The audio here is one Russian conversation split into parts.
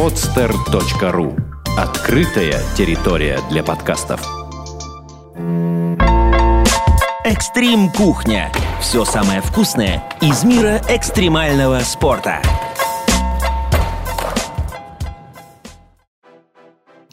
podster.ru Открытая территория для подкастов. Экстрим кухня. Все самое вкусное из мира экстремального спорта.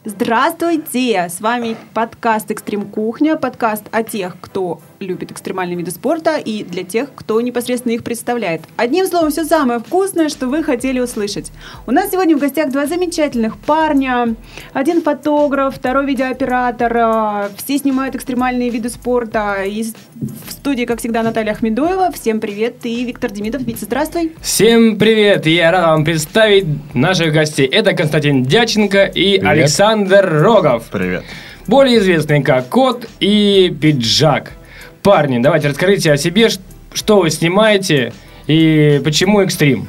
Здравствуйте! С вами подкаст «Экстрим Кухня», подкаст о тех, кто любит экстремальные виды спорта и для тех, кто непосредственно их представляет. Одним словом, все самое вкусное, что вы хотели услышать. У нас сегодня в гостях два замечательных парня. Один фотограф, второй видеооператор. Все снимают экстремальные виды спорта. И в студии, как всегда, Наталья Ахмедоева. Всем привет. И Виктор Демидов. Витя, здравствуй. Всем привет! Я рад вам представить наших гостей. Это Константин Дяченко и Привет. Александр Рогов. Привет. Более известный как Кот и Пиджак. Парни, давайте расскажите о себе, что вы снимаете и почему экстрим.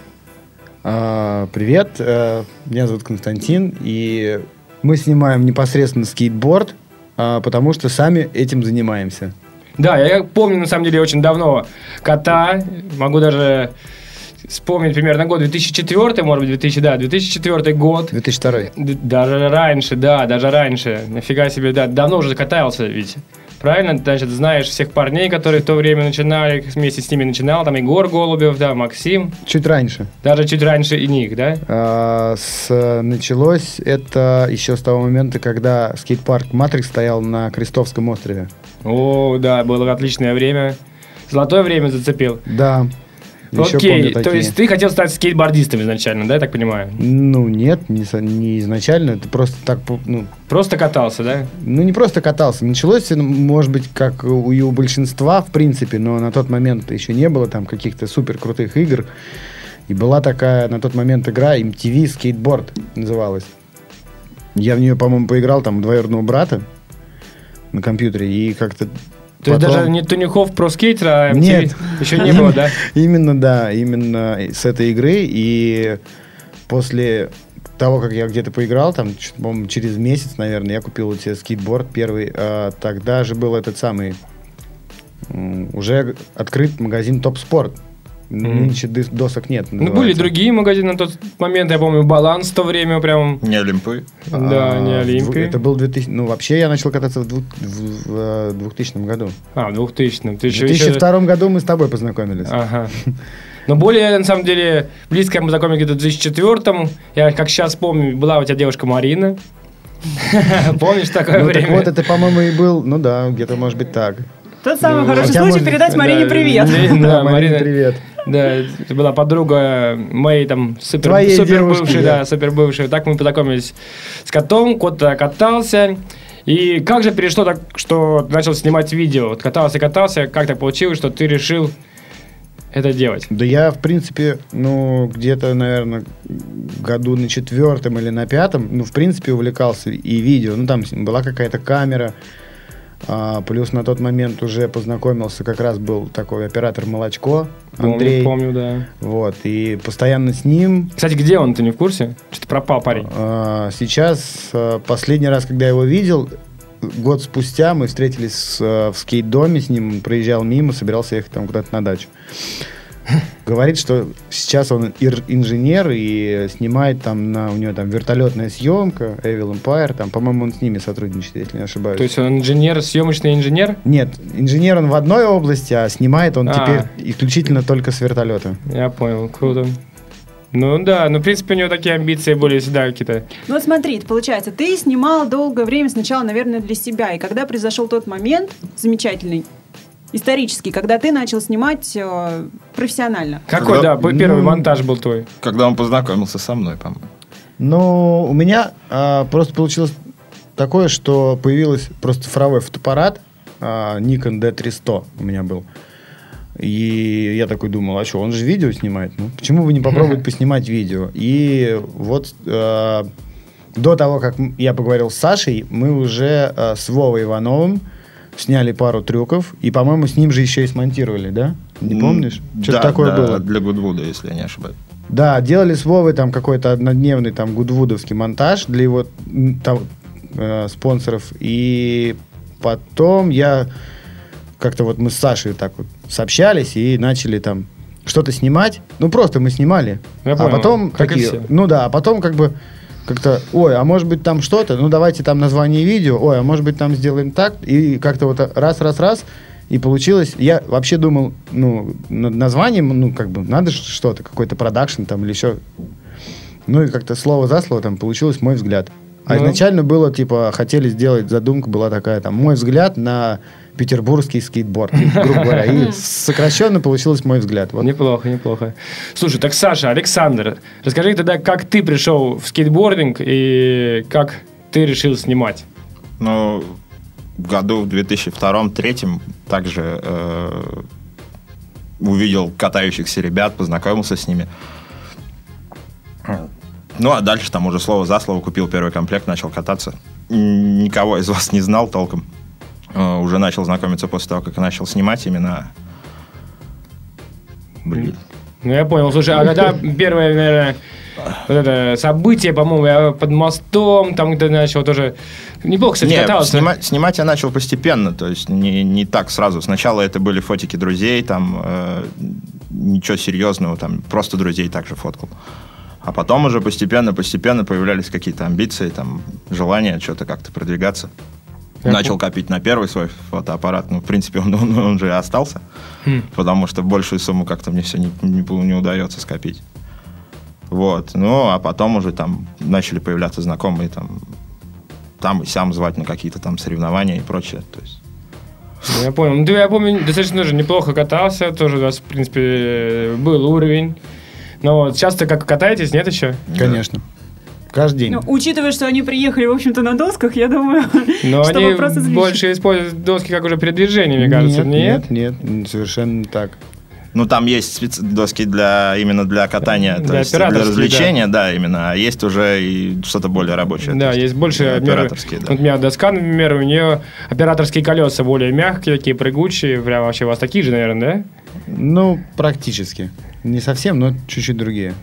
А, Привет, э, меня зовут Константин, и мы снимаем непосредственно скейтборд, а, потому что сами этим занимаемся. Да, я помню, на самом деле, очень давно кота. Могу даже вспомнить примерно год 2004, может быть, 2000, да, 2004 год. 2002. Д- Даже раньше, да, даже раньше. Нафига себе, да, давно уже катался ведь. Правильно? Значит, знаешь всех парней, которые в то время начинали, вместе с ними начинал, там Егор Голубев, да, Максим, Чуть раньше. даже чуть раньше и них, да? А, с- началось это еще с того момента, когда скейт-парк Матрикс стоял на Крестовском острове. О, да, было отличное время. Золотое время зацепил. Да. Еще Окей, то есть ты хотел стать скейтбордистом изначально, да, я так понимаю? Ну, нет, не, не изначально, это просто так, ну, Просто катался, да? Ну, не просто катался. Началось, ну, может быть, как у, у большинства, в принципе, но на тот момент еще не было там каких-то супер крутых игр. И была такая на тот момент игра MTV Skateboard называлась. Я в нее, по-моему, поиграл там двоюродного брата на компьютере и как-то То есть потом- даже не Тунихов про скейтера, а MTV Нет. еще не было, да? Именно, да, именно с этой игры. И после того, как я где-то поиграл, там, по-моему, через месяц, наверное, я купил у тебя скейтборд первый. А, тогда же был этот самый... Уже открыт магазин Топ Спорт. Нынче дыс- досок нет. Ну, были называется. другие магазины на тот момент, я помню, Баланс в то время прям... Не Олимпы. Да, А, не дву- Олимпия. Это был 2000... Ну, вообще я начал кататься в, двух- в- в, э, 2000 году. А, в 2000-м. Ты В еще, еще- 2002 году мы с тобой познакомились. Ага. Но более, на самом деле, близко мы знакомились где-то в 2004-м. Я, как сейчас помню, была у тебя девушка Марина. Помнишь такое Ну, время? вот, это, по-моему, и был... Ну да, где-то, может быть, так. Тот самый Ну, хороший случай передать Марине Да, привет. Да, Марина, привет. Да, это была подруга моей там супер, Твоей супер девушки, бывшей, да. да, супер бывшей. Так мы познакомились с котом, кот катался. И как же перешло так, что ты начал снимать видео? Вот катался, катался, как так получилось, что ты решил это делать? Да я, в принципе, ну, где-то, наверное, году на четвертом или на пятом, ну, в принципе, увлекался и видео. Ну, там была какая-то камера, а, плюс на тот момент уже познакомился, как раз был такой оператор Молочко, Помню, Андрей. Помню, да. Вот, и постоянно с ним. Кстати, где он, ты не в курсе? Что-то пропал парень. А, сейчас, а, последний раз, когда я его видел, год спустя мы встретились в скейт-доме с ним, проезжал мимо, собирался ехать там куда-то на дачу. Говорит, что сейчас он инженер и снимает там, на, у него там вертолетная съемка, Evil Empire, там, по-моему, он с ними сотрудничает, если не ошибаюсь. То есть он инженер, съемочный инженер? Нет, инженер он в одной области, а снимает он А. теперь исключительно только с вертолета. Я понял, круто. Ну да, ну в принципе у него такие амбиции более всегда какие-то. Ну вот смотри, получается, ты снимал долгое время сначала, наверное, для себя. И когда произошел тот момент замечательный, исторический, когда ты начал снимать э, профессионально. Какой, Когда- да, первый ну, монтаж был твой? Когда он познакомился со мной, по-моему. Но у меня а, просто получилось такое, что появился просто цифровой фотоаппарат, а, Nikon D300 у меня был. И я такой думал, а что, он же видео снимает, ну почему бы не попробовать поснимать видео? И вот а, до того, как я поговорил с Сашей, мы уже а, с Вовой Ивановым сняли пару трюков, и, по-моему, с ним же еще и смонтировали, да? Не помнишь? Что-то да, такое да, было. для Гудвуда, если я не ошибаюсь. Да, делали с Вовой там какой-то однодневный там гудвудовский монтаж для его там, э, спонсоров. И потом я как-то вот мы с Сашей так вот сообщались и начали там что-то снимать. Ну, просто мы снимали. Я а понял, потом как и такие, все. ну да, а потом как бы как-то, ой, а может быть там что-то, ну давайте там название видео, ой, а может быть там сделаем так, и как-то вот раз-раз-раз, и получилось, я вообще думал, ну, над названием, ну, как бы, надо что-то, какой-то продакшн там или еще. Ну, и как-то слово за слово там получилось мой взгляд. А Ну. изначально было, типа, хотели сделать, задумка была такая, там, мой взгляд на петербургский скейтборд, грубо говоря. И сокращенно получилось мой взгляд. Вот. Неплохо, неплохо. Слушай, так Саша, Александр, расскажи тогда, как ты пришел в скейтбординг и как ты решил снимать? Ну, в году в 2002-2003 также э, увидел катающихся ребят, познакомился с ними. Ну, а дальше там уже слово за слово купил первый комплект, начал кататься. Никого из вас не знал толком. Э, Уже начал знакомиться после того, как начал снимать именно... Блин. Ну, я понял. Слушай, а когда первое, наверное, вот это событие, по-моему, я под мостом, там где начал тоже... Неплохо, кстати, Не, катался. снимать, снимать я начал постепенно, то есть не, не так сразу. Сначала это были фотики друзей, там э, ничего серьезного, там просто друзей также фоткал. А потом уже постепенно-постепенно появлялись какие-то амбиции, там, желание что-то как-то продвигаться. Я Начал копить на первый свой фотоаппарат. Ну, в принципе, он, он- он же и остался. Хм. Потому что большую сумму как-то мне все не, не, не удается скопить. Вот. Ну, а потом уже там начали появляться знакомые, там, там и сам звать на какие-то там соревнования и прочее. То есть, Ну, Я понял. Ну, ты, я помню, достаточно тоже неплохо катался, тоже у вас, в принципе, был уровень. Но вот часто как катаетесь, нет еще? Конечно. Каждый день. Ну, учитывая, что они приехали, в общем-то, на досках, я думаю, Но они излишен. больше используют доски как уже передвижение, мне кажется, нет? Нет, нет, совершенно не так. Ну, там есть специ- доски для, именно для катания, то Для есть для операторские, развлечения, да. именно. А есть уже и что-то более рабочее. Да, то есть больше да, меры- операторские, да. Вот у меня доска, например, у нее операторские колеса более мягкие, такие прыгучие. Прям вообще у вас такие же, наверное, Ну, практически. Не совсем, но чуть-чуть другие.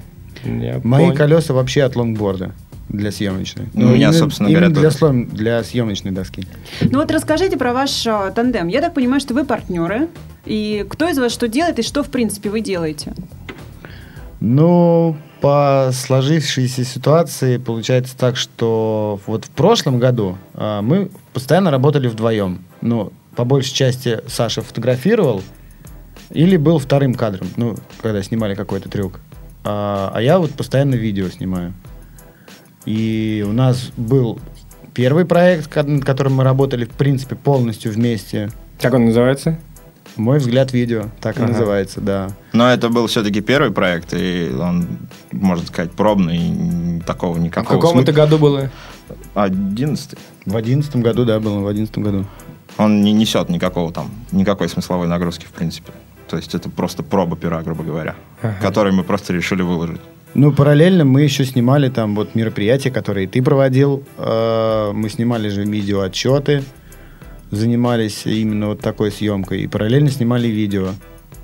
Я Мои понял. колеса вообще от лонгборда для съемочной. Ну, у меня, именно- собственно именно говоря, для, слом- для съемочной доски. Ну вот расскажите про ваш а, тандем. Я так понимаю, что вы партнеры. И кто из вас что делает и что, в принципе, вы делаете? Ну, по сложившейся ситуации получается так, что вот в прошлом году а, мы постоянно работали вдвоем. Ну, по большей части Саша фотографировал или был вторым кадром, ну, когда снимали какой-то трюк. А, а я вот постоянно видео снимаю. И у нас был первый проект, над которым мы работали, в принципе, полностью вместе. Как он называется? Мой взгляд видео, так и Ага. называется, да. Но это был все-таки первый проект, и он, можно сказать, пробный, такого В никакого каком это смысла. году было? Одиннадцатый. В одиннадцатом году, да, было в одиннадцатом году. Он не несет никакого там, никакой смысловой нагрузки, в принципе. То есть это просто проба пера, грубо говоря, Ага. который мы просто решили выложить. Ну, параллельно мы еще снимали там вот мероприятия, которые ты проводил. Э, Мы снимали же видеоотчеты, занимались именно вот такой съемкой. И параллельно снимали видео.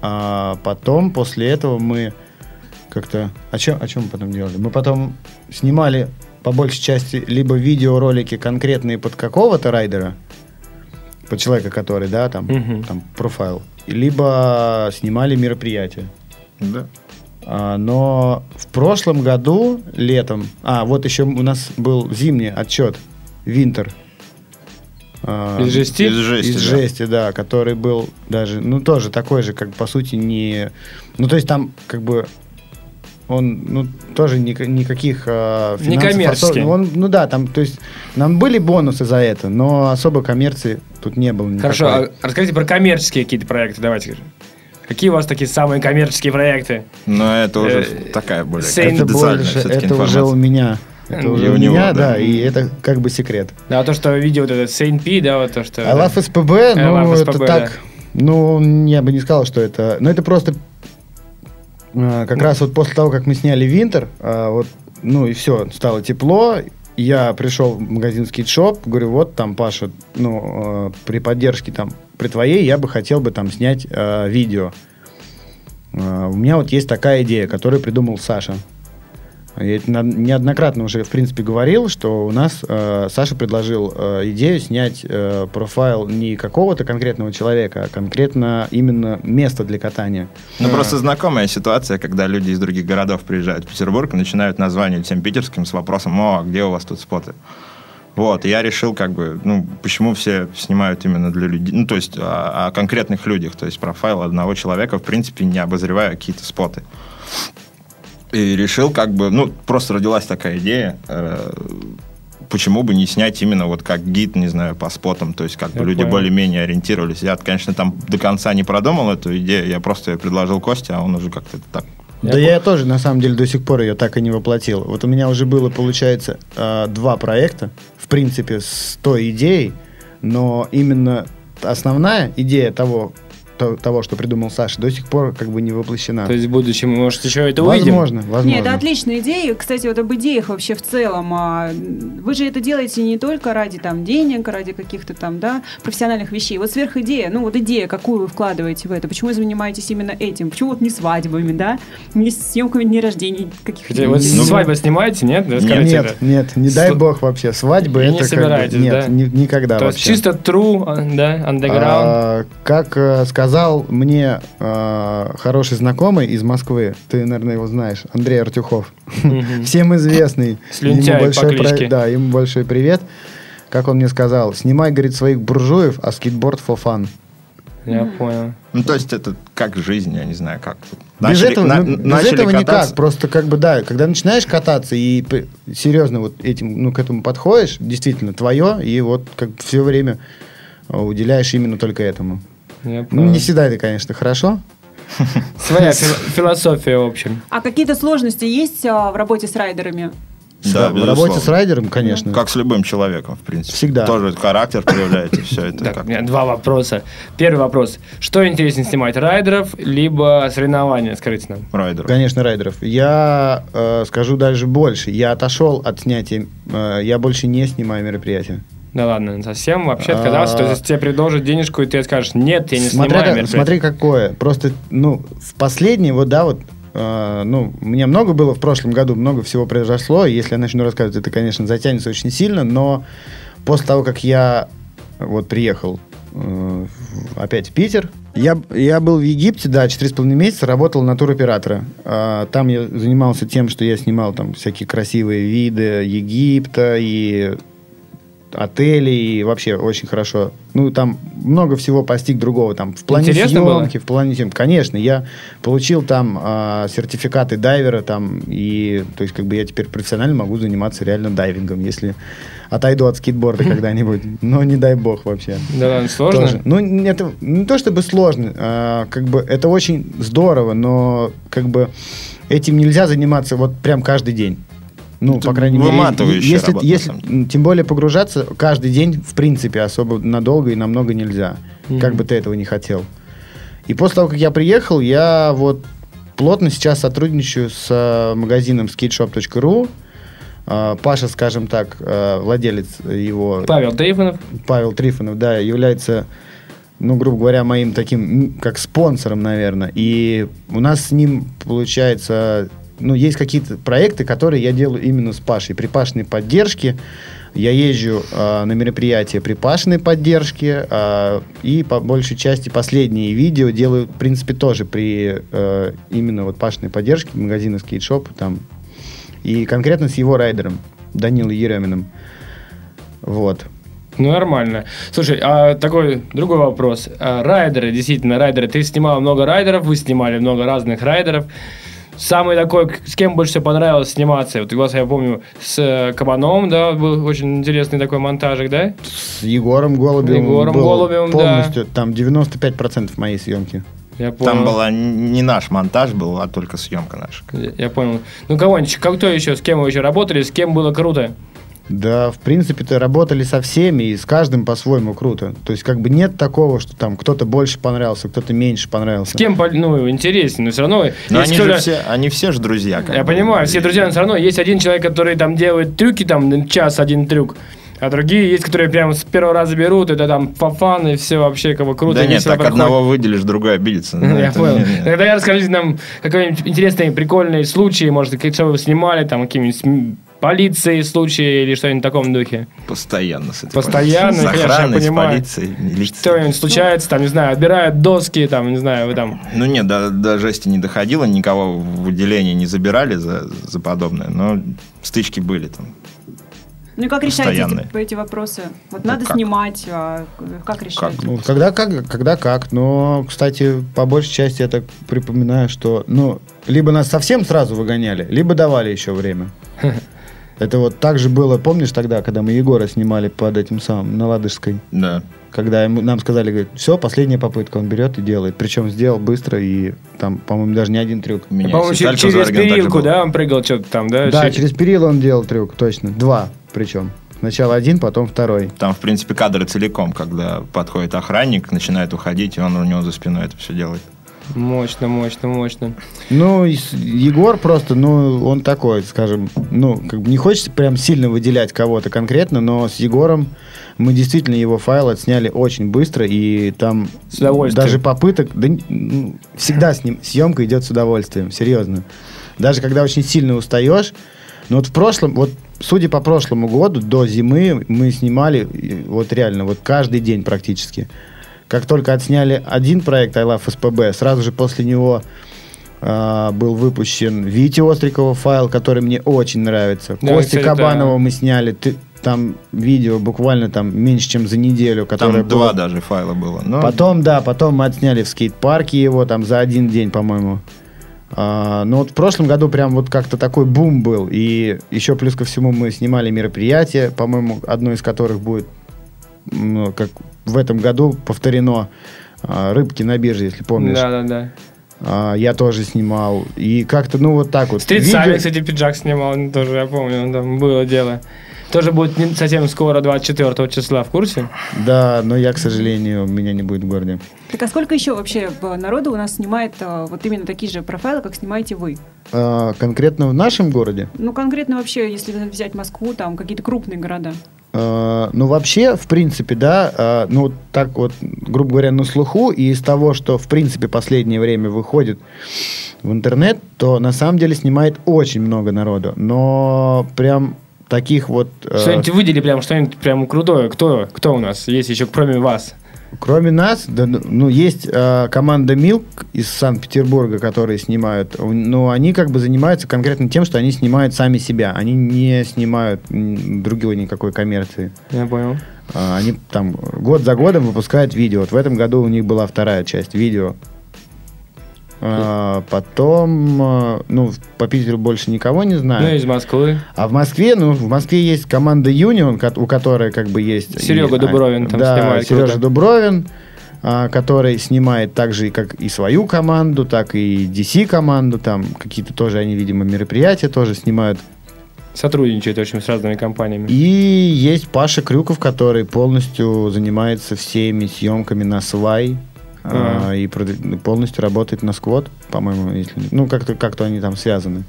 А потом, после этого мы как-то... О чем, о чем мы потом делали? Мы потом снимали по большей части либо видеоролики конкретные под какого-то райдера, под человека, который, да, там, Мгм. там профайл, либо снимали мероприятия. Да. А, Но в прошлом году, летом, а, вот еще у нас был зимний отчет, Винтер. А, Из жести? Из жести, из да. жести, да, который был даже, ну, тоже такой же, как по сути, не... Ну, то есть там, как бы, он, ну, тоже ника- никаких Не финансов он, ну да, там, то есть, нам были бонусы за это, но особо коммерции тут не было никакой. Хорошо, а расскажите про коммерческие какие-то проекты, давайте. Какие у вас такие самые коммерческие проекты? Но это уже Э, такая более Сейн- это конфиденциальная больше, это уже у меня. Это И уже у у него, меня, да. да, и это как бы секрет. Да, то, что видео вот это CNP, да, вот то, что... А Love SPB, Э, ну, Love это так, ну, я бы не сказал, что это... Ну, это просто э, как раз вот после того, как мы сняли Винтер, э, вот, ну, и все, стало тепло, я пришел в магазин скейтшоп, говорю, вот там, Паша, ну, э, при поддержке там, при твоей, я бы хотел бы там снять э, видео. Э, у меня вот есть такая идея, которую придумал Саша. Я это неоднократно уже, в принципе, говорил, что у нас э, Саша предложил э, идею снять э, профайл не какого-то конкретного человека, а конкретно именно место для катания. Ну, просто знакомая ситуация, когда люди из других городов приезжают в Петербург и начинают названивать всем питерским с вопросом, о, а где у вас тут споты? Вот, я решил, как бы, ну, почему все снимают именно для людей, ну, то есть о, о конкретных людях, то есть профайл одного человека, в принципе, не обозревая какие-то споты. И решил, как бы, ну, просто родилась такая идея, э, почему бы не снять именно вот как гид, не знаю, по спотам, то есть как Я бы люди более-менее ориентировались. Я, конечно, там до конца не продумал эту идею, я просто ее предложил Косте, а он уже как-то так Да я тоже, на самом деле, до сих пор ее так и не воплотил. Вот у меня уже было, получается, э, два проекта, в принципе, с той идеей, но именно основная идея того, то- того, что придумал Саша, до сих пор как бы не воплощена. То есть в будущем мы, может, еще это увидим? возможно, возможно. Нет, это отличная идея. Кстати, вот об идеях вообще в целом. а, Вы же это делаете не только ради там денег, ради каких-то там, да, профессиональных вещей. Вот сверхидея, ну вот идея, какую вы вкладываете в это? Почему вы занимаетесь именно этим? Почему вот не свадьбами, да? Не съемками дней рождений каких-то? Вот Ну, свадьбы снимаете, нет? Да, Нет, скажите Нет, это. нет, не дай бог вообще. Свадьбы И это не как бы- собираетесь, Нет, да? ни- никогда То есть вообще. чисто true, а, да, underground. А, как э, сказал мне э, хороший знакомый из Москвы, ты, наверное, его знаешь, Андрей Артюхов, Мгм. всем известный. Слюнтяй по большой кличке. Да, ему большой привет. Как он мне сказал, снимай, говорит, своих буржуев, а скейтборд for fun. Я понял. Ну, то есть это как жизнь, я не знаю, как. тут. без Начали- этого, на- ну, без начали этого кататься. никак. Просто как бы, да, когда начинаешь кататься и серьезно вот этим, ну, к этому подходишь, действительно, твое, и вот как все время э, уделяешь именно только этому. Я Ну, понял. не всегда это, конечно, хорошо. Своя фил- философия, в общем. А какие-то сложности есть а, в работе с райдерами? Да, в работе с райдером, конечно. Как с любым человеком, в принципе. Всегда. Тоже характер проявляете, все это. Так, у меня два вопроса. Первый вопрос. Что интереснее снимать, райдеров либо соревнования? Скажите нам. Райдеру. Конечно, райдеров. Я э, скажу даже больше. Я отошел от снятия. э, я больше не снимаю мероприятия. Да ладно, совсем вообще отказался? То есть, тебе предложат денежку, и ты скажешь, нет, я не Смотря, снимаю как- мероприятие». смотри, какое. Просто, ну, в последнее, вот, да, вот, э, ну, меня много было в прошлом году, много всего произошло. Если я начну рассказывать, это, конечно, затянется очень сильно, но после того, как я вот приехал э, опять в Питер, я, я был в Египте, да, 4,5 месяца, работал на туроператора. А, Там я занимался тем, что я снимал там всякие красивые виды Египта и отелей, и вообще очень хорошо. Ну, там много всего постиг другого. Там в плане Интересно было? съемки, в плане съемки. Конечно, я получил там а, сертификаты дайвера, там, и, то есть, как бы я теперь профессионально могу заниматься реально дайвингом, если отойду от скейтборда когда-нибудь. Но не дай бог вообще. Да сложно? Тоже. Ну, это не то чтобы сложно, а, как бы это очень здорово, но как бы этим нельзя заниматься вот прям каждый день. Ну, Это по крайней мере, если, работа, если тем более погружаться каждый день, в принципе, особо надолго и намного нельзя. Мгм. Как бы ты этого не хотел. И после того, как я приехал, я вот плотно сейчас сотрудничаю с э, магазином skateshop.ru. Э, Паша, скажем так, э, владелец его, Павел Трифонов. Павел Трифонов, да, является, ну, грубо говоря, моим таким, как спонсором, наверное. И у нас с ним, получается, ну, есть какие-то проекты, которые я делаю именно с Пашей. При Пашиной поддержке я езжу э, на мероприятия при Пашиной поддержке, э, и по большей части последние видео делаю, в принципе, тоже при э, именно вот Пашиной поддержке магазина Skate там, и конкретно с его райдером Данилой Ереминым. Вот. Ну, нормально. Слушай, а такой другой вопрос. А, райдеры, действительно, райдеры. Ты снимал много райдеров, вы снимали много разных райдеров. Самый такой, с кем больше всего понравилось сниматься? Вот у вас, я помню, с э, Кабаном, да, был очень интересный такой монтажик, да? С Егором Голубевым. Егором был Голубевым, да. полностью, Там 95% моей съемки. Я понял. Там была не наш монтаж был, а только съемка наша. Я, я понял. Ну, кого-нибудь, как кто еще, с кем вы еще работали, с кем было круто? Да, в принципе-то работали со всеми, и с каждым по-своему круто. То есть, как бы нет такого, что там кто-то больше понравился, кто-то меньше понравился. С кем, ну, интереснее, но все равно... Но они же все, они все же друзья. как Я бы. понимаю, все друзья, но все равно есть один человек, который там делает трюки, там час один трюк, А другие есть, которые прям с первого раза берут, это там фафан и все вообще как бы круто. Да нет, так проходит. одного выделишь, другой обидится. Я понял. Тогда расскажите нам какой-нибудь интересный, прикольный случай, может, что вы снимали, там, какие-нибудь полиции случаи или что-нибудь в таком духе. Постоянно с этим. Постоянно, С конечно, я охраной, с понимаю. полицией, милицией. Что-нибудь случается, там, не знаю, отбирают доски, там, не знаю, вы там... Ну нет, до, до жести не доходило, никого в отделение не забирали за, за подобное, но стычки были там. Ну и как решаете эти, эти вопросы? Вот Ну, надо как? снимать, а как решаете? Как? Ну, когда как, когда как. Но, кстати, по большей части я так припоминаю, что, ну, либо нас совсем сразу выгоняли, либо давали еще время. Это вот так же было, помнишь тогда, когда мы Егора снимали под этим самым, на Ладожской? Да. Когда ему, нам сказали, говорит, все, последняя попытка, он берет и делает. Причем сделал быстро и там, по-моему, даже не один трюк. Меня По-моему, через же перилку, да, он прыгал что-то там, да? Да, Через- через перила он делал трюк, точно. Два причем. Сначала один, потом второй. Там, в принципе, кадры целиком, когда подходит охранник, начинает уходить, и он у него за спиной это все делает. Мощно, мощно, мощно. Ну, Егор просто, ну, он такой, скажем, ну, как бы не хочется прям сильно выделять кого-то конкретно, но с Егором мы действительно его файл отсняли очень быстро, и там С удовольствием. даже попыток, да, ну, всегда с ним съемка идет с удовольствием, серьезно. Даже когда очень сильно устаешь, но вот в прошлом, вот судя по прошлому году, до зимы мы снимали, вот реально, вот каждый день практически. Как только отсняли один проект I Love SPB, сразу же после него а, был выпущен Вити Острикова файл, который мне очень нравится. Да, Кости кстати, Кабанова да. мы сняли. Ты- там видео буквально там меньше, чем за неделю, которое Там два было. даже файла было. Но Потом, да, потом мы отсняли в скейт-парке его там за один день, по-моему. А, ну вот в прошлом году прям вот как-то такой бум был. И еще плюс ко всему мы снимали мероприятие, по-моему, одно из которых будет, ну, как в этом году повторено, а, «Рыбки на бирже», если помнишь. Да, да, да. А, я тоже снимал. И как-то, ну, вот так вот. Стрит Видео- Сами, кстати, пиджак снимал, ну, тоже, я помню, там было дело. Тоже будет не совсем скоро, 24 числа, в курсе? Да, но я, к сожалению, меня не будет в городе. Так а сколько еще вообще э, народу у нас снимает э, вот именно такие же профайлы, как снимаете вы? А, конкретно в нашем городе Ну, конкретно вообще, если взять Москву, там какие-то крупные города. Э, Ну, вообще, в принципе, да, э, ну, так вот, грубо говоря, на слуху, и из того, что, в принципе, последнее время выходит в интернет, то на самом деле снимает очень много народу. Но прям таких вот... э, Что-нибудь выдели прям, что-нибудь прям крутое. Кто, кто у нас есть еще, кроме вас? Кроме нас, да, ну, есть э, команда Milk из Санкт-Петербурга, которые снимают, но они как бы занимаются конкретно тем, что они снимают сами себя. Они не снимают м, другой никакой коммерции. Я понял. А, Они там год за годом выпускают видео. Вот в этом году у них была вторая часть видео. А, потом, а, ну, по Питеру больше никого не Ну, знаю. из Москвы. А в Москве, ну, в Москве есть команда Union, ко- у которой как бы есть... Серега и- Дубровин там да, снимает Сережа круто. Дубровин, а, который снимает так же, как и свою команду, так и DC команду, там какие-то тоже они, видимо, мероприятия тоже снимают. Сотрудничает очень с разными компаниями. И есть Паша Крюков, который полностью занимается всеми съемками на свай. А, А. и полностью работает на сквот, по-моему, если ну как-то как-то они там связаны.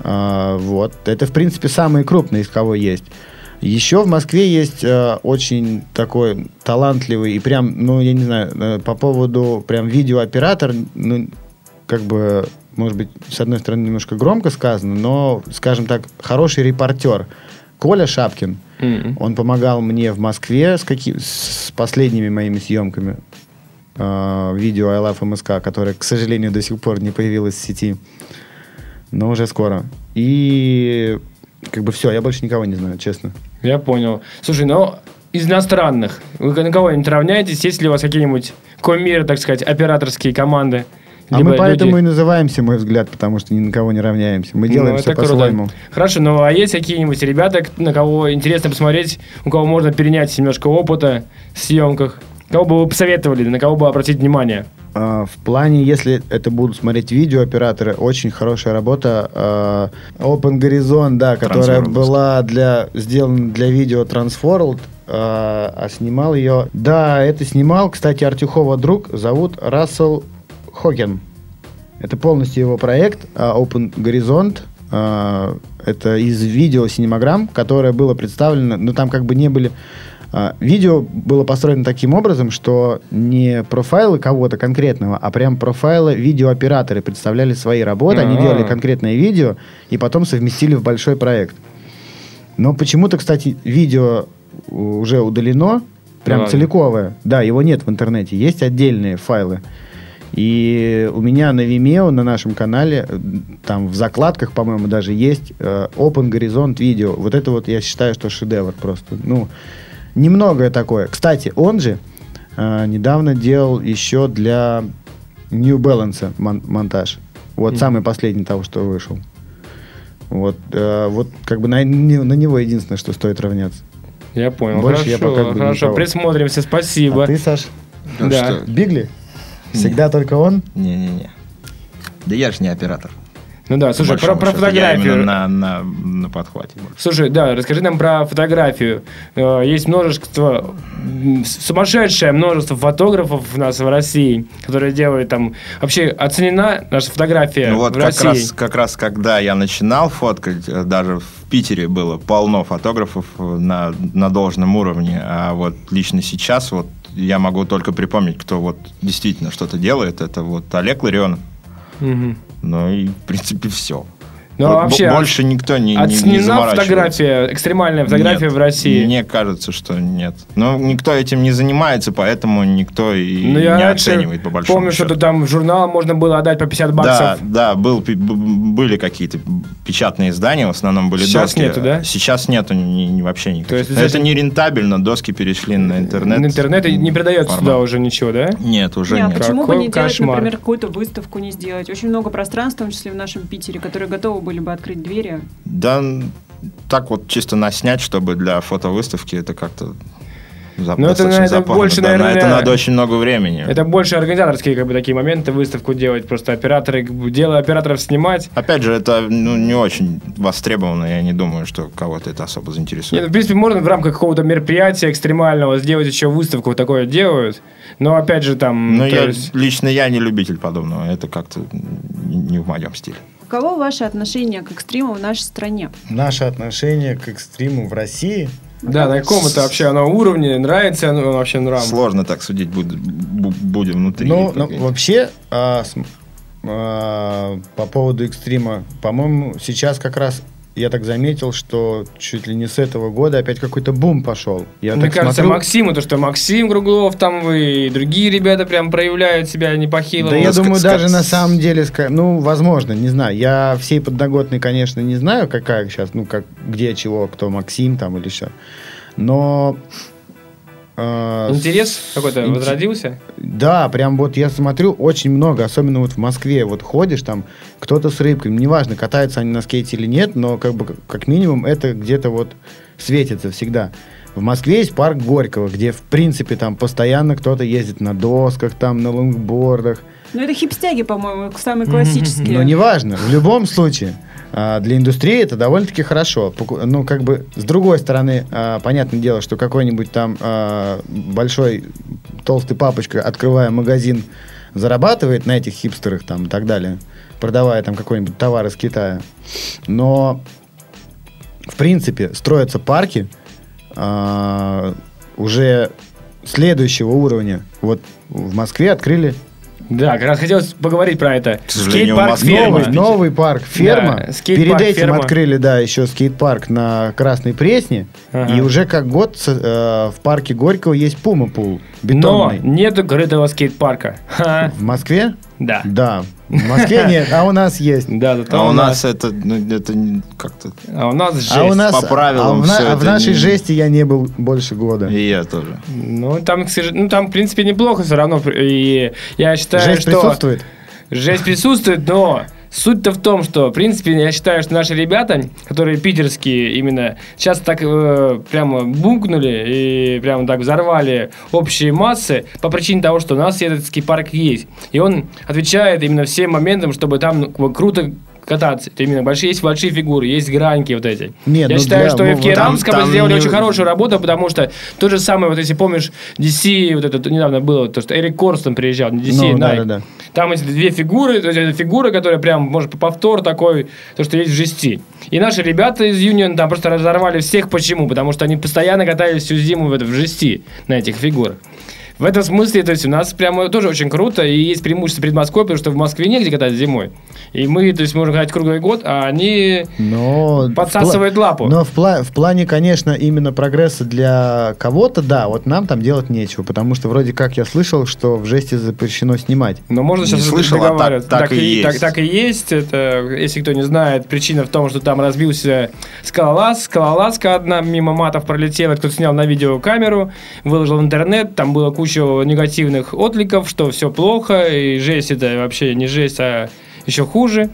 А, вот это в принципе самые крупные из кого есть. Еще в Москве есть э, очень такой талантливый и прям, ну я не знаю, э, по поводу прям видеооператор, ну как бы может быть с одной стороны немножко громко сказано, но скажем так хороший репортер Коля Шапкин. М. Он помогал мне в Москве с, каки- с последними моими съемками э, видео I Love MSK, которое, к сожалению, до сих пор не появилось в сети. Но уже скоро. И как бы все, я больше никого не знаю, честно. Я понял. Слушай, ну, из иностранных, вы на кого-нибудь равняетесь? Есть ли у вас какие-нибудь кумиры, так сказать, операторские команды? А мы поэтому и называемся, мой взгляд, потому что ни на кого не равняемся. Мы Ну, делаем это все по-своему. Хорошо, ну а есть какие-нибудь ребята, на кого интересно посмотреть, у кого можно перенять немножко опыта в съемках? Кого бы вы посоветовали, на кого бы обратить внимание? А, В плане, если это будут смотреть видеооператоры, очень хорошая работа. а, Open Horizon, да, которая была для, сделана для видео Transworld, а а снимал ее... Да, это снимал, кстати, Артюхова друг, зовут Рассел Хокен. Это полностью его проект Open Horizon. это из видео синемограмм, которое было представлено, но там как бы не были... э, видео было построено таким образом, что не профайлы кого-то конкретного, а прям профайлы видеооператоры представляли свои работы, они А. делали конкретное видео и потом совместили в большой проект. Но почему-то, кстати, видео уже удалено, прям ладно. целиковое. Да, его нет в интернете, есть отдельные файлы. И у меня на Vimeo, на нашем канале, там в закладках, по-моему, даже есть э, Open Horizon видео. Вот это вот я считаю, что шедевр просто. Ну, немногое такое. Кстати, он же э, недавно делал еще для New Balance мон- монтаж. Вот самый последний того, что вышел. Вот, э, вот как бы на, не- на него единственное, что стоит равняться. Я понял. Больше я хорошо, пока бы хорошо. никого. Присмотримся, спасибо. А ты, Саш, Ну Да. что? Бигли? Всегда только он? Не-не-не. Да я же не оператор. Ну да, слушай, про, про фотографию. на, на, на подхвате. Слушай, да, расскажи нам про фотографию. Э, Есть множество, сумасшедшее множество фотографов у нас в России, которые делают там... Вообще оценена наша фотография Ну вот в как России. раз, как раз когда я начинал фоткать, э, даже в Питере было полно фотографов э, на, на должном уровне, а вот лично сейчас вот я могу только припомнить, кто вот действительно что-то делает, это вот Олег Ларионов. Ну и, в принципе, все. Ну, а вообще, больше никто не, не, не заморачивается. фотография, экстремальная фотография Нет, в России. Мне кажется, что нет. Но никто этим не занимается, поэтому никто и Ну, я не оценивает по большому помню, счету. что там журнал можно было отдать по 50 Да, баксов. да, был, пи- б- были какие-то печатные издания, в основном были Сейчас доски. нету, да? Сейчас нету ни, ни- вообще никаких. То есть, это не рентабельно, доски перешли на интернет. На интернет и не передается формат. сюда уже ничего, да? Нет, уже Не, а нет. почему бы Какой не делать, кошмар. например, какую-то выставку не сделать? Очень много пространств, в том числе в нашем Питере, которые готовы были бы открыть двери. Да, так вот чисто наснять, чтобы для фотовыставки это как-то зап- Ну, это, достаточно это запарно. больше, Да, на наверное, это надо очень много времени. Это больше организаторские как бы такие моменты, выставку делать, просто операторы, дело операторов снимать. Опять же, это ну, не очень востребовано, я не думаю, что кого-то это особо Нет, заинтересует. ну, в принципе, можно в рамках какого-то мероприятия экстремального сделать еще выставку, такое делают. Но опять же там... Но то я, есть- лично я не любитель подобного, это как-то не в моем стиле. Каково ваше отношение к экстриму в нашей стране? Наше отношение к экстриму в России Да, на каком это вообще оно уровне, нравится оно вообще нрам? Сложно так судить, буд- бу- будем внутри. Ну, ну, вообще, а, с- а, по поводу экстрима, по-моему, сейчас как раз я так заметил, что чуть ли не с этого года опять какой-то бум пошел. Я Мне так кажется, смотрю- Максиму, то, что Максим Круглов, там и другие ребята прям проявляют себя непохило. Да Ну, я ск- думаю, ск- даже на самом деле, ну, возможно, не знаю. Я всей подноготной, конечно, не знаю, какая сейчас, ну, как, где, чего, кто Максим там или что. Но... э, Интерес какой-то Инте- возродился? Да, прям вот я смотрю очень много, особенно вот в Москве, вот ходишь там, кто-то с рыбками, неважно, катаются они на скейте или нет, но как бы как минимум это где-то вот светится всегда. В Москве есть парк Горького, где в принципе там постоянно кто-то ездит на досках, там на лонгбордах. Ну, это хипстяги, по-моему, самые классические. Но неважно, в любом случае, а, для индустрии это довольно-таки хорошо. Ну, как бы, с другой стороны, а, понятное дело, что какой-нибудь там а, большой толстый папочка, открывая магазин, зарабатывает на этих хипстерах там и так далее, продавая там какой-нибудь товар из Китая. Но, в принципе, строятся парки а, уже следующего уровня. Вот в Москве открыли Да, как раз хотелось поговорить про это. К сожалению, Скейт-парк. Новый, новый парк «Ферма». Да, скейт-парк Перед этим «Ферма». открыли, да, еще скейт-парк на Красной Пресне. Ага. И уже как год э, в парке Горького есть Puma Pool Но бетонный. нету крытого скейт-парка. В Москве? Да. Да. В Москве нет, а у нас есть. Да, да, А у нас это, ну, это как-то... А у нас жесть. А у нас по правилам а в, всё а в нашей не- жести я не был больше года. И я тоже. Ну, там, к сожалению, ну, там, в принципе, неплохо все равно. И я считаю, Жесть что... присутствует? Жесть присутствует, но суть-то в том, что, в принципе, я считаю, что наши ребята, которые питерские именно, сейчас так э, прямо бумкнули и прямо так взорвали общие массы по причине того, что у нас этот скейт-парк есть. И он отвечает именно всем моментам, чтобы там ну, круто кататься. Это именно большие, есть большие фигуры, есть гранки вот эти. Нет, Я ну считаю, для- что ну, в вот там- там сделали не- очень хорошую работу, потому что то же самое, вот если помнишь, DC, вот это недавно было, то, что Эрик Корстон приезжал, DC, Ну, Nike. да-да-да. Там эти две фигуры, то есть это фигура, которая прям, может, повтор такой, то, что есть в жести. И наши ребята из Union там просто разорвали всех. Почему? Потому что они постоянно катались всю зиму в, это- в жести на этих фигурах. В этом смысле, то есть у нас прямо тоже очень круто, и есть преимущество перед Москвой, потому что в Москве негде катать зимой. И мы, то есть, можем катать круглый год, а они Но Подсасывает в пла- лапу. Но в, пла- в плане, конечно, именно прогресса для кого-то, да, вот нам там делать нечего, потому что вроде как я слышал, что в жесте запрещено снимать. Но можно Не сейчас слышал, а так- договариваться. так и есть. Так, так и есть. Это, если кто не знает, причина в том, что там разбился скалолаз. Скалолазка одна мимо матов пролетела. Кто-то снял на видеокамеру, выложил в интернет. Там было куча негативных откликов, что все плохо. И жесть это вообще не жесть, а еще хуже.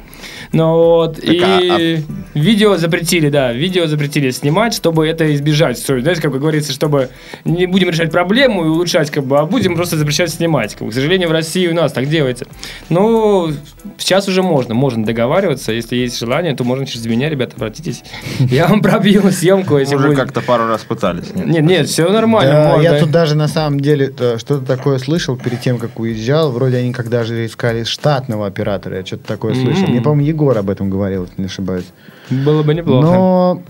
Но вот, и а- видео запретили, да, видео запретили снимать, чтобы это избежать. Знаете, как говорится, чтобы не будем решать проблему и улучшать, как бы, а будем просто запрещать снимать. Как бы, к сожалению, в России у нас так делается. Ну, сейчас уже можно, можно договариваться. Если есть желание, то можно через меня, ребята, обратитесь. Я вам пробью съемку, если Уже как-то пару раз пытались. нет? Нет, все нормально. Я тут даже на самом деле э, что-то такое слышал перед тем, как уезжал. Вроде они когда же искали штатного оператора, я что-то такое слышал. Мне, по-моему, Егор об этом говорил, если не ошибаюсь. Было бы неплохо. Но,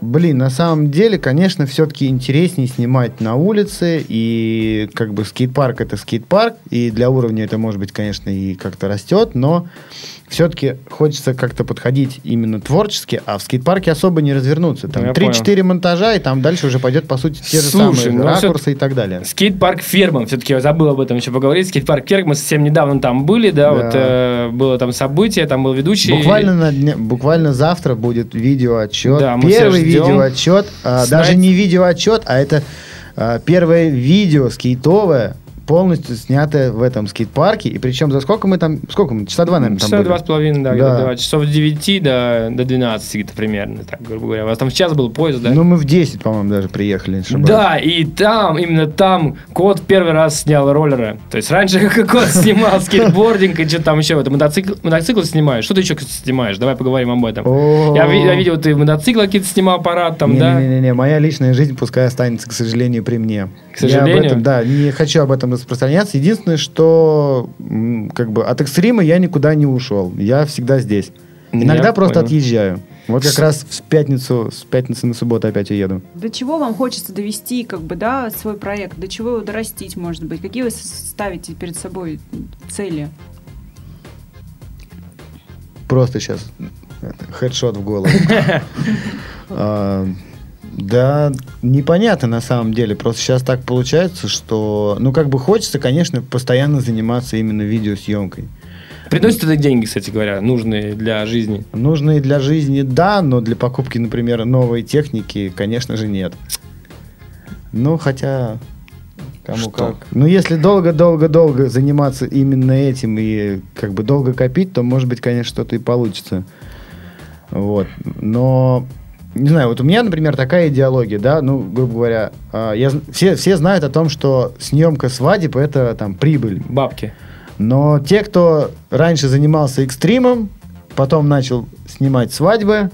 блин, на самом деле, конечно, все-таки интереснее снимать на улице, и как бы скейт-парк это скейт-парк, и для уровня это, может быть, конечно, и как-то растет, но все-таки хочется как-то подходить именно творчески, а в скейт-парке особо не развернуться. Там Ну, я 3-4 монтажа, и там дальше уже пойдет, по сути, те же Слушай, самые ну, ракурсы и так далее. Скейт-парк Ферма, все-таки я забыл об этом еще поговорить. Скейт-парк Ферма, мы совсем недавно там были, да, Да. вот э, было там событие, там был ведущий. Буквально, на дне- буквально завтра будет видеоотчет. Да, Первый видеоотчет. а, даже не видеоотчет, а это а, первое видео скейтовое, полностью снятое в этом скейт-парке. И причем за сколько мы там... Сколько мы? Часа два, наверное, там Часа два с половиной, да, Да. два. часов с 9 до, до 12 где-то примерно, так, грубо говоря. У вас там в час был поезд, да? Ну, мы в 10, по-моему, даже приехали. ошибаюсь. Да, и там, именно там, Кот первый раз снял роллеры. То есть раньше как Кот снимал скейтбординг и что там еще, это мотоцикл, мотоцикл снимаешь? Что ты еще снимаешь? Давай поговорим об этом. Я, я видел, ты мотоцикл какие-то снимал аппарат там, да? Не-не-не, моя личная жизнь пускай останется, к сожалению, при мне. К сожалению? Я об этом, да, не хочу об этом распространяться. Единственное, что как бы от экстрима я никуда не ушел. Я всегда здесь. Я Иногда просто понял. отъезжаю. Вот как раз в пятницу, с пятницы на субботу опять уеду. До чего вам хочется довести, как бы, да, свой проект? До чего его дорастить, может быть? Какие вы ставите перед собой цели? Просто сейчас хедшот в голову. Да, непонятно на самом деле. Просто сейчас так получается, что, ну, как бы хочется, конечно, постоянно заниматься именно видеосъемкой. Приносит это деньги, кстати говоря, нужные для жизни. Нужные для жизни, да, но для покупки, например, новой техники, конечно же, нет. Ну, хотя... Кому Что? как. Ну, если долго-долго-долго заниматься именно этим и как бы долго копить, то, может быть, конечно, что-то и получится. Вот. Но, не знаю, вот у меня, например, такая идеология, да, ну, грубо говоря, а, я, все, все знают о том, что съемка свадеб – это там прибыль. Бабки. Но те, кто раньше занимался экстримом, потом начал снимать свадьбы,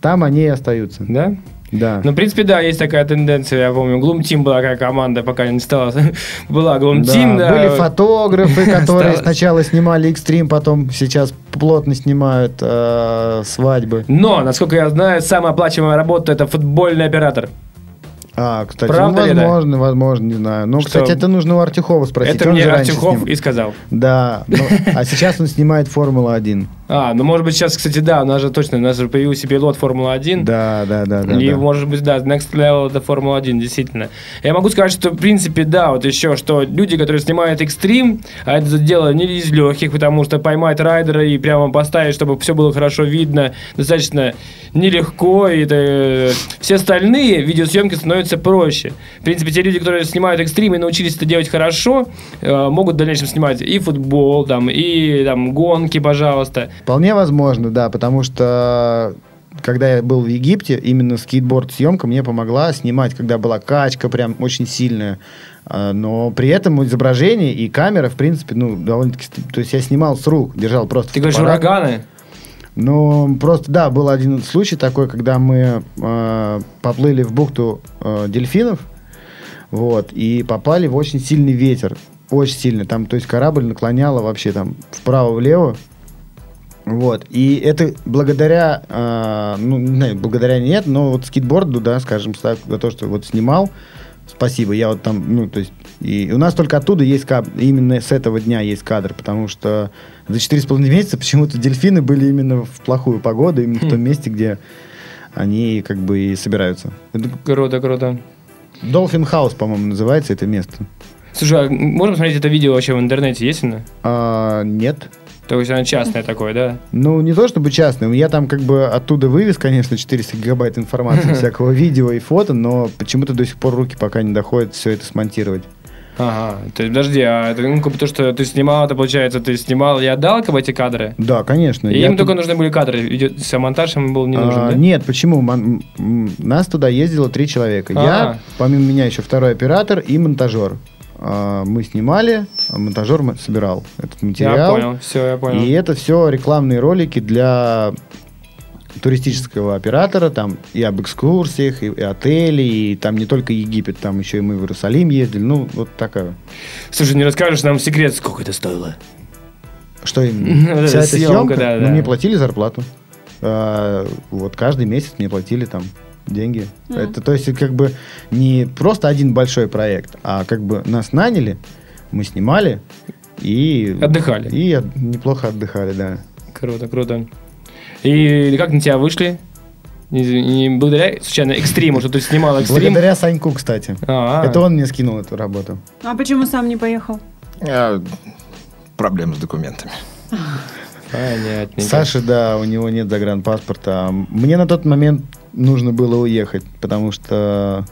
там они и остаются. Да? Да. Ну, в принципе, да, есть такая тенденция, я помню. Gloom Team была такая команда, пока не стала. была Gloom Да, Team, да. Были фотографы, которые сначала снимали экстрим, потом сейчас плотно снимают э, свадьбы. Но, насколько я знаю, самая оплачиваемая работа это футбольный оператор. А, кстати, Правда ну, ли это? возможно, возможно, не знаю. Ну, Что? кстати, это нужно у Артюхова спросить. это он мне Артюхов снимал. и сказал. Да, ну, а сейчас он снимает Формулу-1. А, ну может быть сейчас, кстати, да, у нас же точно, у нас же появился пилот Формулы-1. Да, да, да, да. и, да. может быть, да, Next Level это Формула-1, действительно. Я могу сказать, что, в принципе, да, вот еще, что люди, которые снимают экстрим, а это дело не из легких, потому что поймать райдера и прямо поставить, чтобы все было хорошо видно, достаточно нелегко, и это, э, все остальные видеосъемки становятся проще. В принципе, те люди, которые снимают экстрим и научились это делать хорошо, э, могут в дальнейшем снимать и футбол, там, и там, гонки, пожалуйста. Вполне возможно, да, потому что когда я был в Египте, именно скейтборд-съемка мне помогла снимать, когда была качка прям очень сильная. А, Но при этом изображение и камера, в принципе, ну, довольно-таки... То есть я снимал с рук, держал просто Ты говоришь, ураганы? Ну, просто, да, был один случай такой, когда мы э, поплыли в бухту э, дельфинов, вот, и попали в очень сильный ветер, очень сильный, там, то есть корабль наклоняло вообще там вправо-влево, вот, и это благодаря, э, ну, не знаю, благодаря нет, но вот скейтборду, да, скажем так, за то, что вот снимал, спасибо, я вот там, ну, то есть, и у нас только оттуда есть кадр, именно с этого дня есть кадр, потому что за 4,5 месяца почему-то дельфины были именно в плохую погоду, именно в том месте, где они как бы и собираются. Круто, круто. Dolphin House, по-моему, называется это место. Слушай, а можно посмотреть это видео вообще в интернете, есть оно? А, нет. То есть оно частное такое, да? Ну, не то чтобы частный. Я там как бы оттуда вывез, конечно, 400 гигабайт информации, всякого видео и фото, но почему-то до сих пор руки пока не доходят все это смонтировать. Ага, то есть, подожди, а это ну, то, что ты снимал, это получается, ты снимал и отдал как бы эти кадры? Да, конечно. И им тут- только нужны были кадры, монтаж им был не нужен, А, да? Нет, почему? Мон- Нас туда ездило три человека. А. Я, помимо меня, еще второй оператор и монтажер. А, Мы снимали, а монтажер собирал этот Я материал. понял, все, я понял. И это все рекламные ролики для туристического оператора, там и об экскурсиях, и, и отели, и там не только Египет, там еще и мы в Иерусалим ездили, ну, вот такая. Слушай, не расскажешь нам секрет, сколько это стоило? Что именно? Вся эта съемка, да, ну, да. мне платили зарплату. А, вот каждый месяц мне платили там деньги. Это, то есть, это как бы не просто один большой проект, а как бы нас наняли, мы снимали и... Отдыхали. И от- неплохо отдыхали, да. Круто, круто. И как на тебя вышли? Не, не благодаря, случайно, экстриму, что ты снимал экстрим? Благодаря Саньку, кстати. А, Это он мне скинул эту работу. А почему сам не поехал? Я- Проблемы с документами. Понятненько. Саша, да, у него нет загранпаспорта. А Мне на тот момент нужно было уехать, потому что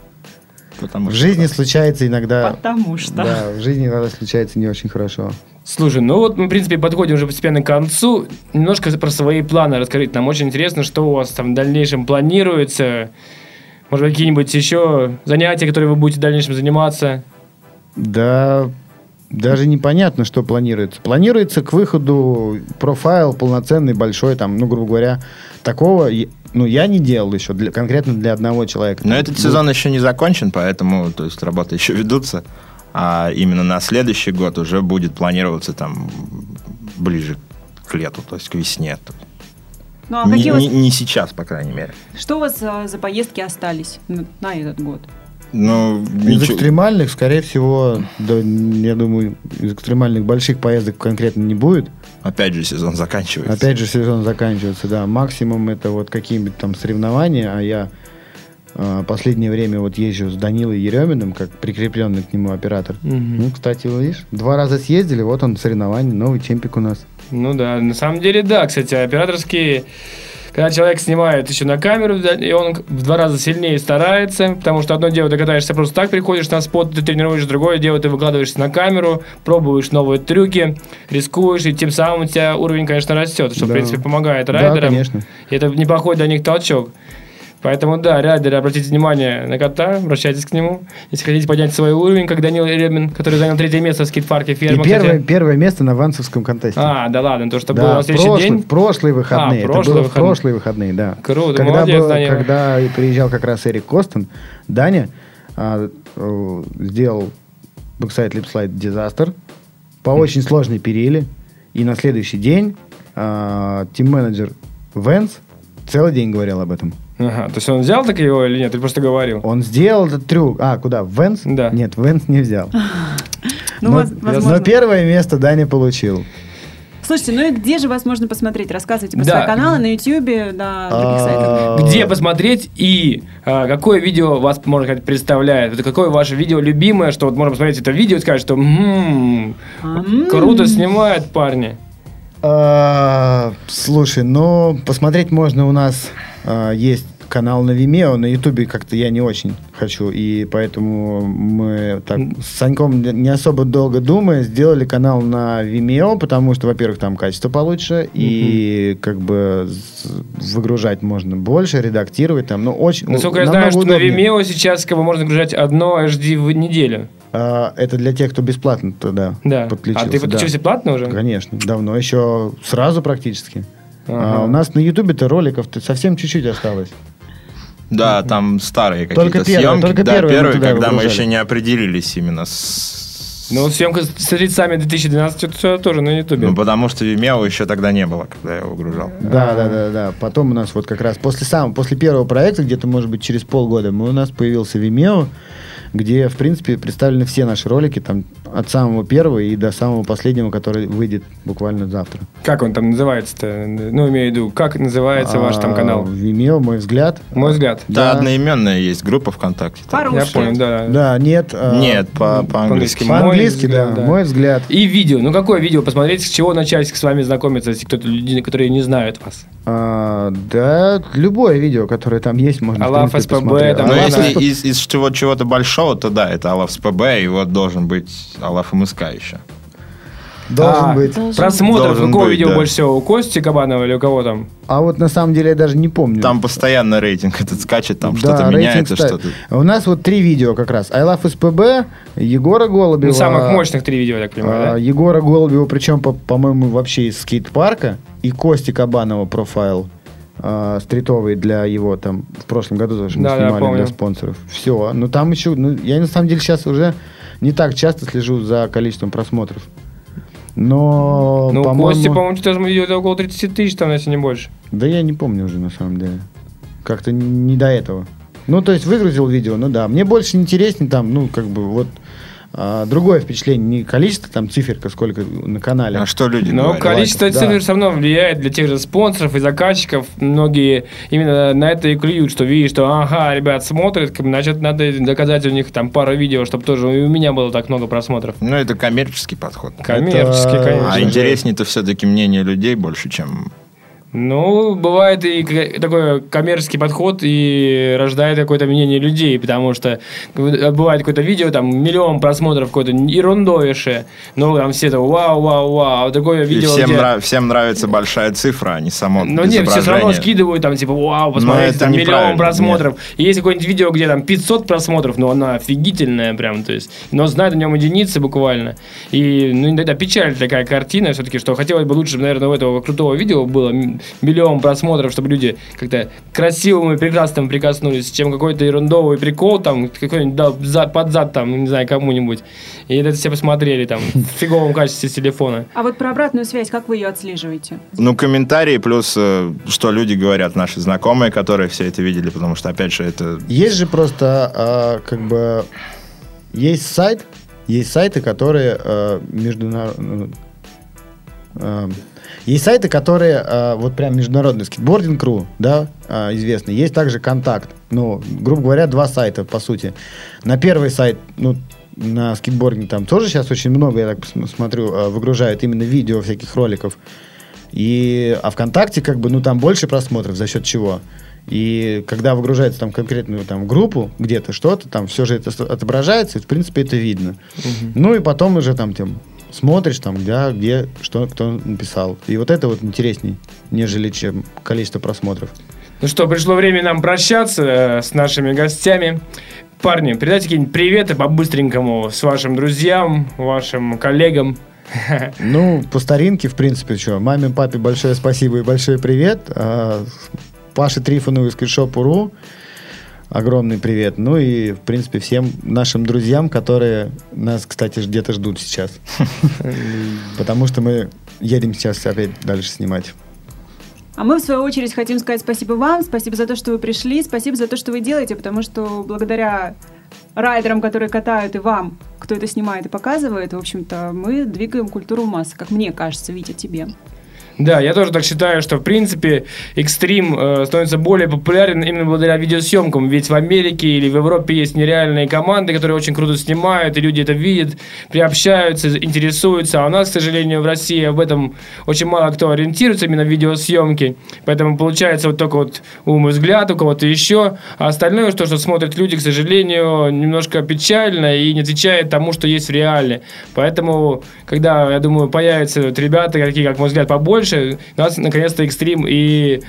Потому в что- жизни случается иногда... Потому что. Да, в жизни иногда случается не очень хорошо. Слушай, ну вот мы, в принципе, подходим уже постепенно к концу. Немножко про свои планы расскажите. Нам очень интересно, что у вас там в дальнейшем планируется. Может, быть, какие-нибудь еще занятия, которые вы будете в дальнейшем заниматься? Да, даже непонятно, что планируется. Планируется к выходу профайл полноценный, большой, там, ну, грубо говоря, такого, ну, я не делал еще, для, конкретно для одного человека. Но этот сезон еще не закончен, поэтому то есть, работы еще ведутся. А именно на следующий год уже будет планироваться там ближе к лету, то есть к весне. Ну а не, какие вас- не- не сейчас, по крайней мере. что у вас а, за поездки остались на этот год? Ну, Из ничего- экстремальных, скорее всего, да, я думаю, из экстремальных больших поездок конкретно не будет. Опять же, сезон заканчивается. Опять же, сезон заканчивается, да. Максимум это вот какие-нибудь там соревнования, а я э, последнее время вот езжу с Данилой Ереминым, как прикрепленный к нему оператор. Мгм. Ну, кстати, видишь, два раза съездили, вот он соревнование, новый чемпик у нас. Ну да, на самом деле, да, кстати, операторские... Когда человек снимает еще на камеру, да, и он в два раза сильнее старается, потому что одно дело, ты катаешься просто так, приходишь на спот, ты тренируешь, другое дело, ты выкладываешься на камеру, пробуешь новые трюки, рискуешь, и тем самым у тебя уровень, конечно, растет, что, в Да. принципе, помогает Да, райдерам. конечно. И это неплохой для них толчок. Поэтому, да, райдеры, обратите внимание на кота, обращайтесь к нему. Если хотите поднять свой уровень, как Данил Ремин, который занял третье место в скейт-парке И ферма. первое, кстати. первое место на Ванцевском контесте. А, да ладно, то, что было да, на в следующий прошлый- день. прошлые выходные. А, Это было выходные. прошлые выходные, да. Круто, когда, молодец, был- Данила. когда приезжал как раз Эрик Костон, Даня а, э, сделал backside lipslide disaster по очень сложной периле. И на следующий день а, team manager Vans целый день говорил об этом. Ага, то есть он взял так его или нет? Ты просто говорил. Он сделал этот трюк. А, куда? В Vans? Да. Нет, Vans не взял. Ну, но, воз- возможно. но первое место Даня получил. Слушайте, ну и где же вас можно посмотреть? Рассказывайте про Да. свои каналы на YouTube, на других сайтах. А, Где посмотреть и а, какое видео вас, можно сказать, представляет? Это какое ваше видео любимое, что вот можно посмотреть это видео и сказать, что «М, М. круто снимают парни. А, Слушай, ну, посмотреть можно у нас а, есть канал на Vimeo, на Ютубе как-то я не очень хочу, и поэтому мы так с Саньком не- особо долго думая сделали канал на Vimeo, потому что, во-первых, там качество получше, и как бы выгружать можно больше, редактировать там, ну, очень... Насколько я знаю, что на. Vimeo сейчас как бы можно загружать одно HD в неделю. А, это для тех, кто бесплатно туда Да. подключился. а ты подключился да. платно уже? Конечно, давно, еще сразу практически. А у нас на Ютубе-то роликов-то совсем чуть-чуть осталось. Да, там старые Только какие-то первые, съемки. только да, первые мы первые, когда мы выгружали. еще не определились именно с... Ну, съемка с лицами 2012 это тоже на Ютубе. Ну, потому что Vimeo еще тогда не было, когда я его выгружал. Да, да, да, да. Потом у нас вот как раз после самого, после первого проекта, где-то, может быть, через полгода, мы, у нас появился Vimeo, где, в принципе, представлены все наши ролики, там, от самого первого и до самого последнего, который выйдет буквально завтра. Как он там называется-то? Ну, имею в виду, как называется ваш там А, канал? Vimeo, мой взгляд. Мой взгляд. Да, Да. одноименная есть группа ВКонтакте. По-русски. Я понял, да. Да, нет. а, Нет, по- по-английски. Мой По-английски, да, взгляд, да. мой взгляд. И видео. Ну, какое видео посмотреть, с чего начать с вами знакомиться, если кто-то люди, которые не знают вас? А, да, любое видео, которое там есть, можно Алаф СПБ, там, Алаф если из, из чего, чего-то большого, то да, это Алаф СПБ, и вот должен быть Алаф МСК еще. Должен А, быть. Просмотров Должен какого быть, видео да. больше всего? У Кости Кабанова или у кого там? А вот на самом деле я даже не помню. Там постоянно рейтинг этот скачет, там Да, что-то меняется, ставит. что-то... У нас вот три видео как раз. I Love СПБ, Егора Голубева. Ну, самых мощных три видео, я так понимаю, а, да? Егора Голубева, причем, по- по-моему, вообще из скейт-парка. И Кости Кабанова профайл а, стритовый для его там в прошлом году тоже мы Да, да, снимали помню. для спонсоров. Все. Ну там еще, ну, я на самом деле сейчас уже не так часто слежу за количеством просмотров. Но, Ну, по-моему... Кости, по-моему, что-то видео около 30 тысяч, там, если не больше. Да я не помню уже, на самом деле. Как-то не до этого. Ну, то есть выгрузил видео, ну да. Мне больше интереснее там, ну, как бы вот а, другое впечатление. Не количество там циферка, сколько на канале. А что люди Но говорят? количество да. цифр все равно влияет для тех же спонсоров и заказчиков. Многие именно на это и клюют, что видишь, что ага, ребят смотрят, значит, надо доказать у них там пару видео, чтобы тоже и у меня было так много просмотров. Ну, это коммерческий подход. Коммерческий, Это- конечно. А интереснее-то все-таки мнение людей больше, чем... Ну, бывает и такой коммерческий подход и рождает какое-то мнение людей, потому что бывает какое-то видео, там миллион просмотров какое-то ерундовейшее, ну, там все это вау, вау, вау, а такое И видео, всем, где... нрав- всем нравится большая цифра, а не само Ну нет, все равно скидывают там, типа, вау, посмотрите, это там миллион просмотров. И есть какое-нибудь видео, где там 500 просмотров, но она офигительная прям, то есть, но знает о нем единицы буквально. И, ну, иногда печаль такая картина все-таки, что хотелось бы лучше, наверное, у этого крутого видео было миллион просмотров, чтобы люди как-то красивым и прекрасным прикоснулись, чем какой-то ерундовый прикол там, какой-нибудь дал зад, под зад там, не знаю, кому-нибудь. И это все посмотрели там в фиговом качестве с телефона. А вот про обратную связь, как вы ее отслеживаете? Ну, комментарии, плюс, э, что люди говорят, наши знакомые, которые все это видели, потому что, опять же, это... Есть же просто, а, как бы, есть сайт, есть сайты, которые а, международные... есть сайты, которые а, вот прям международный скейтбординг ру, да, а, известный. Есть также контакт. Ну, грубо говоря, два сайта, по сути. На первый сайт, ну, на скейтбординге там тоже сейчас очень много, я так смотрю, а, выгружают именно видео всяких роликов. И, а ВКонтакте, как бы, ну, там больше просмотров, за счет чего? И когда выгружается там конкретную там группу, где-то что-то, там все же это отображается, и, в принципе, это видно. Ну, и потом уже там, тем смотришь, там, где, где, что, кто написал. И вот это вот интересней, нежели чем количество просмотров. Ну что, пришло время нам прощаться э, с нашими гостями. Парни, передайте какие-нибудь приветы по-быстренькому с вашим друзьям, вашим коллегам. Ну, по старинке, в принципе, что, маме, папе большое спасибо и большой привет. А, Паше Трифонову из Кришопу.ру огромный привет. Ну и, в принципе, всем нашим друзьям, которые нас, кстати, где-то ждут сейчас. Потому что мы едем сейчас опять дальше снимать. А мы, в свою очередь, хотим сказать спасибо вам, спасибо за то, что вы пришли, спасибо за то, что вы делаете, потому что благодаря райдерам, которые катают, и вам, кто это снимает и показывает, в общем-то, мы двигаем культуру масс, как мне кажется, Витя, тебе. Да, я тоже так считаю, что в принципе экстрим э, становится более популярен именно благодаря видеосъемкам. Ведь в Америке или в Европе есть нереальные команды, которые очень круто снимают, и люди это видят, приобщаются, интересуются. А у нас, к сожалению, в России об этом очень мало кто ориентируется именно в видеосъемке. Поэтому получается вот только вот ум и взгляд у кого-то еще. А остальное, то, что смотрят люди, к сожалению, немножко печально и не отвечает тому, что есть в реале. Поэтому, когда, я думаю, появятся вот ребята, какие, как мой взгляд, побольше, у нас наконец-то экстрим и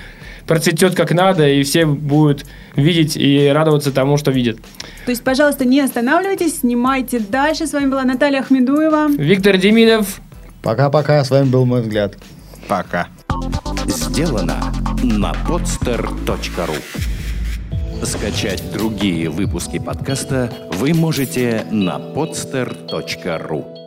процветет как надо, и все будут видеть и радоваться тому, что видят. То есть, пожалуйста, не останавливайтесь, снимайте дальше. С вами была Наталья Ахмедуева. Виктор Демидов, Пока-пока, с вами был мой взгляд. Пока. сделано на podster.ru Скачать другие выпуски подкаста вы можете на podster.ru